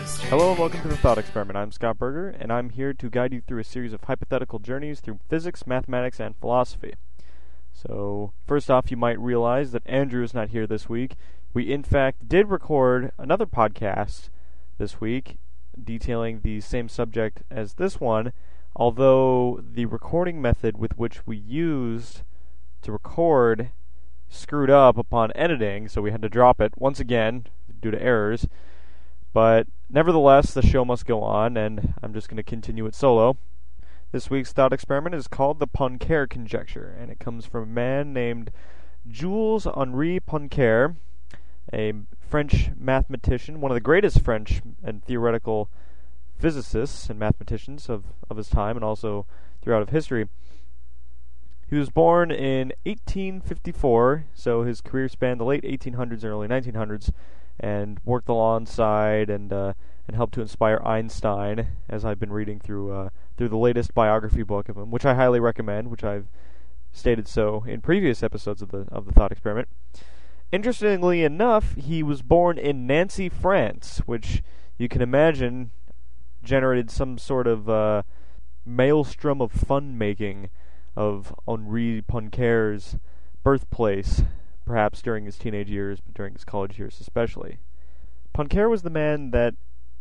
Hello and welcome to the Thought Experiment. I'm Scott Berger, and I'm here to guide you through a series of hypothetical journeys through physics, mathematics, and philosophy. So, first off, you might realize that Andrew is not here this week. We, in fact, did record another podcast this week detailing the same subject as this one, although the recording method with which we used to record screwed up upon editing, so we had to drop it once again due to errors. But nevertheless, the show must go on, and I'm just going to continue it solo. This week's thought experiment is called the Poincare conjecture, and it comes from a man named Jules Henri Poincare, a French mathematician, one of the greatest French and theoretical physicists and mathematicians of, of his time and also throughout of history. He was born in 1854, so his career spanned the late 1800s and early 1900s, and worked alongside and uh, and helped to inspire Einstein. As I've been reading through uh, through the latest biography book of him, which I highly recommend, which I've stated so in previous episodes of the of the Thought Experiment. Interestingly enough, he was born in Nancy, France, which you can imagine generated some sort of uh, maelstrom of fun making of Henri Poincare's birthplace, perhaps during his teenage years, but during his college years especially. Poincare was the man that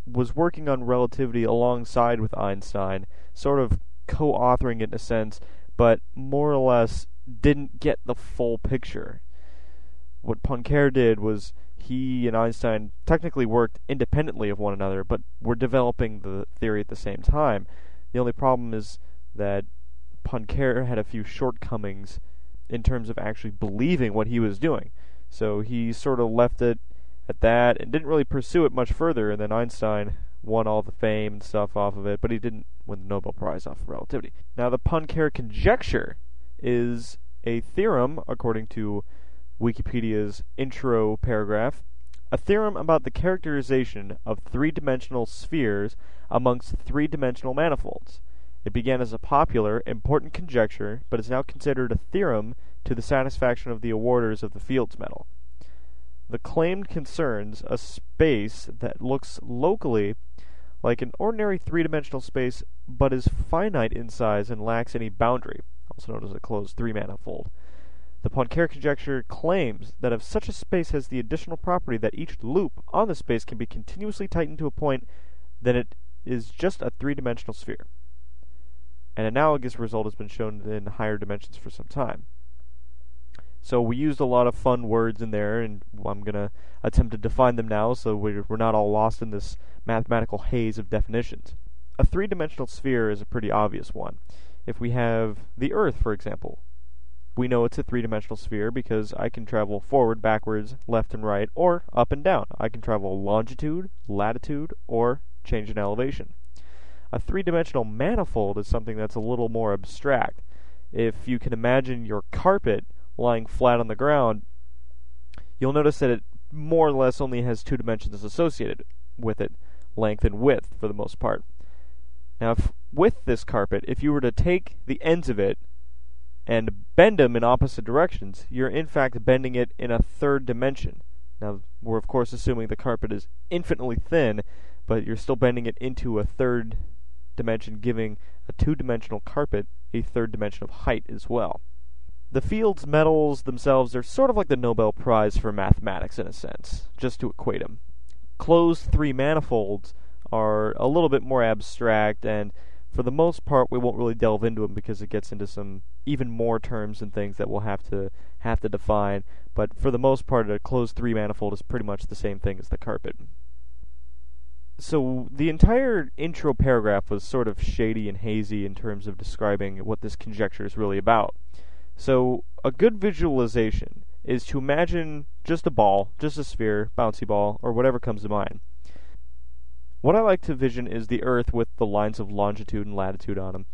was working on relativity alongside with Einstein, sort of co authoring it in a sense, but more or less didn't get the full picture. What Poincare did was he and Einstein technically worked independently of one another, but were developing the theory at the same time. The only problem is that Poincare had a few shortcomings in terms of actually believing what he was doing. So he sort of left it at that and didn't really pursue it much further. And then Einstein won all the fame and stuff off of it, but he didn't win the Nobel Prize off of relativity. Now, the Poincare conjecture is a theorem, according to Wikipedia's intro paragraph, a theorem about the characterization of three dimensional spheres amongst three dimensional manifolds. It began as a popular, important conjecture, but is now considered a theorem to the satisfaction of the awarders of the Fields Medal. The claim concerns a space that looks locally like an ordinary three dimensional space, but is finite in size and lacks any boundary, also known as a closed three manifold. The Poincare conjecture claims that if such a space has the additional property that each loop on the space can be continuously tightened to a point, then it is just a three-dimensional sphere. An analogous result has been shown in higher dimensions for some time. So we used a lot of fun words in there, and I'm going to attempt to define them now so we're not all lost in this mathematical haze of definitions. A three-dimensional sphere is a pretty obvious one. If we have the Earth, for example, we know it's a three-dimensional sphere because I can travel forward, backwards, left and right, or up and down. I can travel longitude, latitude, or change in elevation. A three-dimensional manifold is something that's a little more abstract. If you can imagine your carpet lying flat on the ground, you'll notice that it more or less only has two dimensions associated with it, length and width for the most part. Now, if, with this carpet, if you were to take the ends of it and bend them in opposite directions, you're in fact bending it in a third dimension. Now, we're of course assuming the carpet is infinitely thin, but you're still bending it into a third dimension, giving a two dimensional carpet a third dimension of height as well. The Fields medals themselves are sort of like the Nobel Prize for mathematics in a sense, just to equate them. Closed three manifolds are a little bit more abstract and for the most part, we won't really delve into them because it gets into some even more terms and things that we'll have to have to define. But for the most part, a closed three manifold is pretty much the same thing as the carpet. So the entire intro paragraph was sort of shady and hazy in terms of describing what this conjecture is really about. So a good visualization is to imagine just a ball, just a sphere, bouncy ball, or whatever comes to mind. What I like to vision is the Earth with the lines of longitude and latitude on them,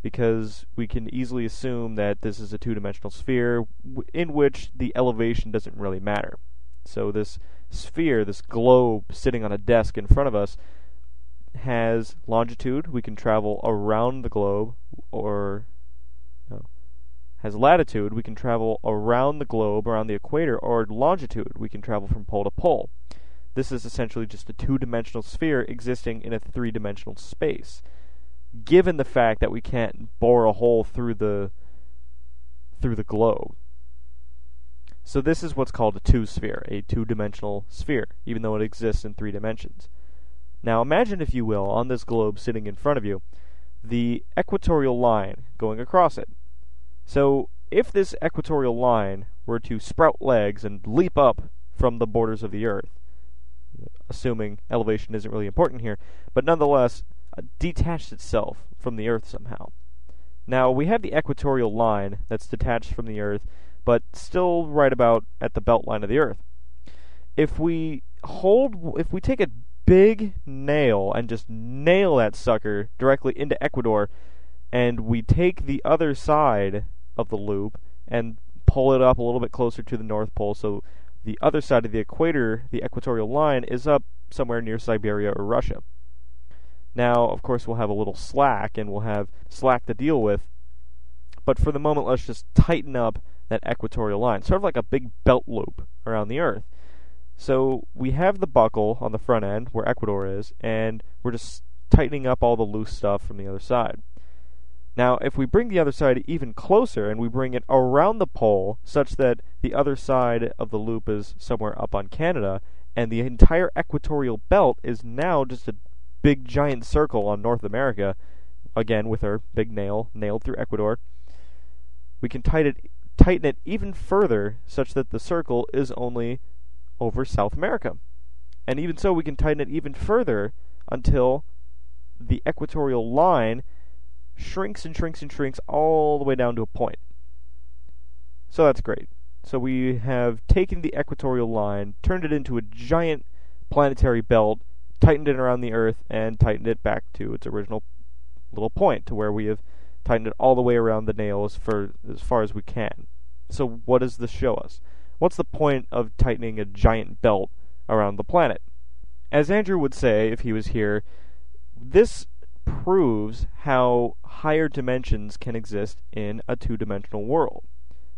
because we can easily assume that this is a two dimensional sphere in which the elevation doesn't really matter. So, this sphere, this globe sitting on a desk in front of us, has longitude. We can travel around the globe, or Now, has latitude, we can travel around the globe, around the equator, or longitude, we can travel from pole to pole. This is essentially just a two dimensional sphere existing in a three dimensional space. Given the fact that we can't bore a hole through the through the globe. So this is what's called a two sphere, a two dimensional sphere, even though it exists in three dimensions. Now imagine, if you will, on this globe sitting in front of you, the equatorial line going across it. So if this equatorial line were to sprout legs and leap up from the borders of the Earth, assuming elevation isn't really important here, but nonetheless uh, detached itself from the Earth somehow. Now we have the equatorial line that's detached from the Earth, but still right about at the belt line of the Earth. If we hold, if we take a big nail and just nail that sucker directly into Ecuador, and we take the other side of the loop and pull it up a little bit closer to the North Pole, so the other side of the equator, the equatorial line, is up somewhere near Siberia or Russia. Now, of course, we'll have a little slack and we'll have slack to deal with, but for the moment, let's just tighten up that equatorial line, sort of like a big belt loop around the Earth. So we have the buckle on the front end where Ecuador is, and we're just tightening up all the loose stuff from the other side. Now, if we bring the other side even closer and we bring it around the pole such that the other side of the loop is somewhere up on Canada, and the entire equatorial belt is now just a big giant circle on North America, again with our big nail nailed through Ecuador, we can tighten it, tighten it even further such that the circle is only over South America. And even so, we can tighten it even further until the equatorial line shrinks and shrinks and shrinks all the way down to a point. So that's great. So we have taken the equatorial line, turned it into a giant planetary belt, tightened it around the Earth, and tightened it back to its original little point, to where we have tightened it all the way around the nail as, for, as far as we can. So what does this show us? What's the point of tightening a giant belt around the planet? As Andrew would say if he was here, this proves how higher dimensions can exist in a two dimensional world.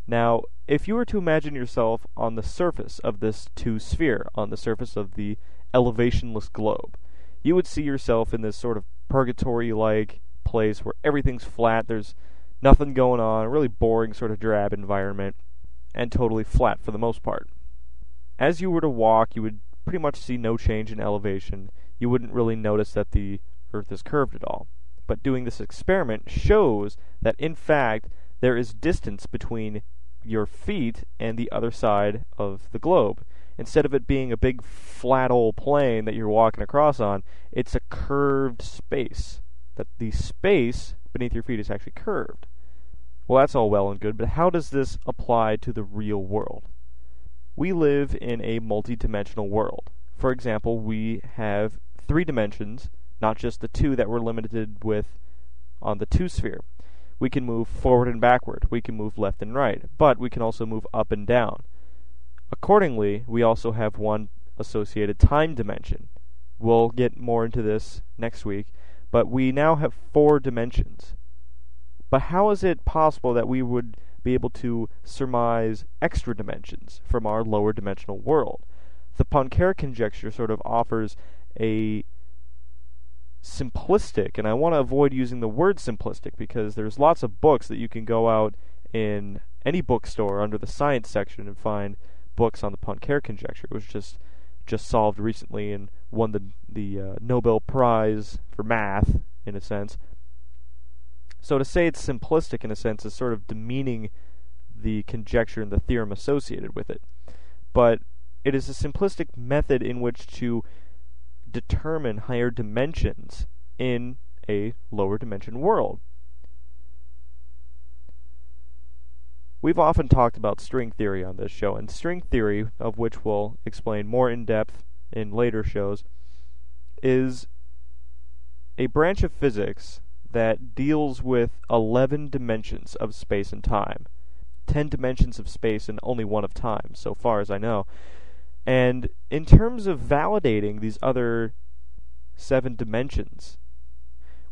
Now, if you were to imagine yourself on the surface of this two sphere, on the surface of the elevationless globe, you would see yourself in this sort of purgatory like place where everything's flat, there's nothing going on, a really boring, sort of drab environment, and totally flat for the most part. As you were to walk, you would pretty much see no change in elevation. You wouldn't really notice that the Earth is curved at all. But doing this experiment shows that, in fact, there is distance between your feet and the other side of the globe. Instead of it being a big flat old plane that you're walking across on, it's a curved space. That the space beneath your feet is actually curved. Well, that's all well and good, but how does this apply to the real world? We live in a multi-dimensional world. For example, we have three dimensions not just the two that we're limited with on the two sphere. We can move forward and backward, we can move left and right, but we can also move up and down. Accordingly, we also have one associated time dimension. We'll get more into this next week, but we now have four dimensions. But how is it possible that we would be able to surmise extra dimensions from our lower dimensional world? The Poincare conjecture sort of offers a simplistic, and I want to avoid using the word simplistic because there's lots of books that you can go out in any bookstore under the science section and find books on the Poincare conjecture. It was just just solved recently and won the the uh, Nobel Prize for math in a sense. So to say it's simplistic in a sense is sort of demeaning the conjecture and the theorem associated with it. But it is a simplistic method in which to determine higher dimensions in a lower dimension world. We've often talked about string theory on this show, and string theory, of which we'll explain more in depth in later shows, is a branch of physics that deals with 11 dimensions of space and time. 10 dimensions of space and only one of time, so far as I know. And in terms of validating these other seven dimensions,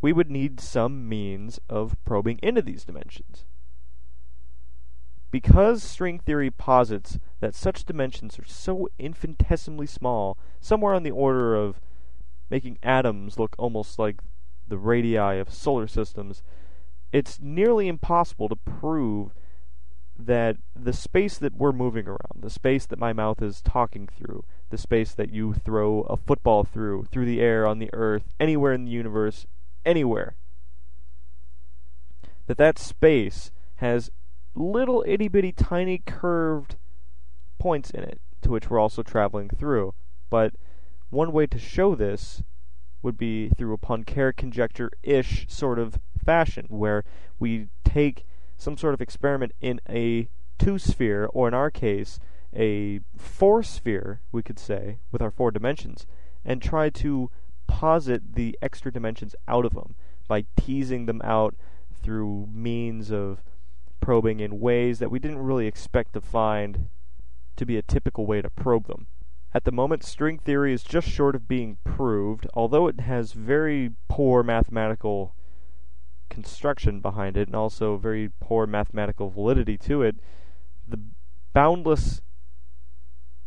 we would need some means of probing into these dimensions. Because string theory posits that such dimensions are so infinitesimally small, somewhere on the order of making atoms look almost like the radii of solar systems, it's nearly impossible to prove that the space that we're moving around, the space that my mouth is talking through, the space that you throw a football through, through the air, on the earth, anywhere in the universe, anywhere, that that space has little itty bitty tiny curved points in it to which we're also traveling through. But one way to show this would be through a Poincare conjecture ish sort of fashion, where we take some sort of experiment in a two sphere, or in our case, a four sphere, we could say, with our four dimensions, and try to posit the extra dimensions out of them by teasing them out through means of probing in ways that we didn't really expect to find to be a typical way to probe them. At the moment, string theory is just short of being proved, although it has very poor mathematical construction behind it and also very poor mathematical validity to it. The boundless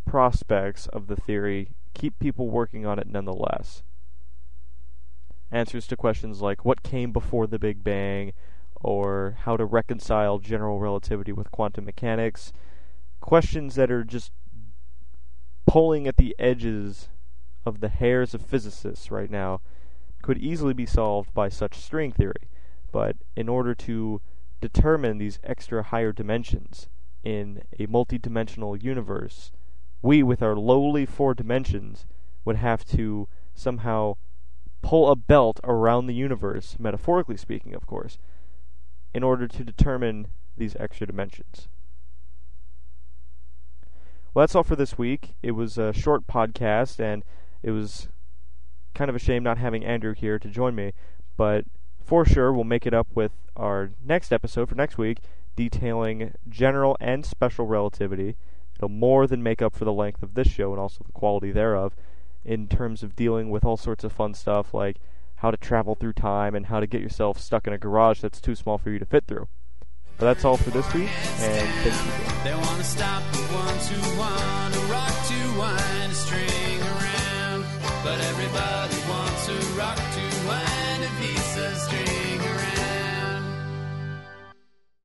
prospects of the theory keep people working on it nonetheless. Answers to questions like what came before the Big Bang, or how to reconcile general relativity with quantum mechanics. Questions that are just pulling at the edges of the hairs of physicists right now could easily be solved by such string theory. But in order to determine these extra higher dimensions in a multidimensional universe, we, with our lowly four dimensions, would have to somehow pull a belt around the universe, metaphorically speaking, of course, in order to determine these extra dimensions. Well, that's all for this week. It was a short podcast, and it was kind of a shame not having Andrew here to join me, but for sure we'll make it up with our next episode for next week, detailing general and special relativity. It'll more than make up for the length of this show and also the quality thereof in terms of dealing with all sorts of fun stuff like how to travel through time, and how to get yourself stuck in a garage that's too small for you to fit through. But that's all for this week, and thank you. They want to stop the rock to wind a string around, but everybody wants rock.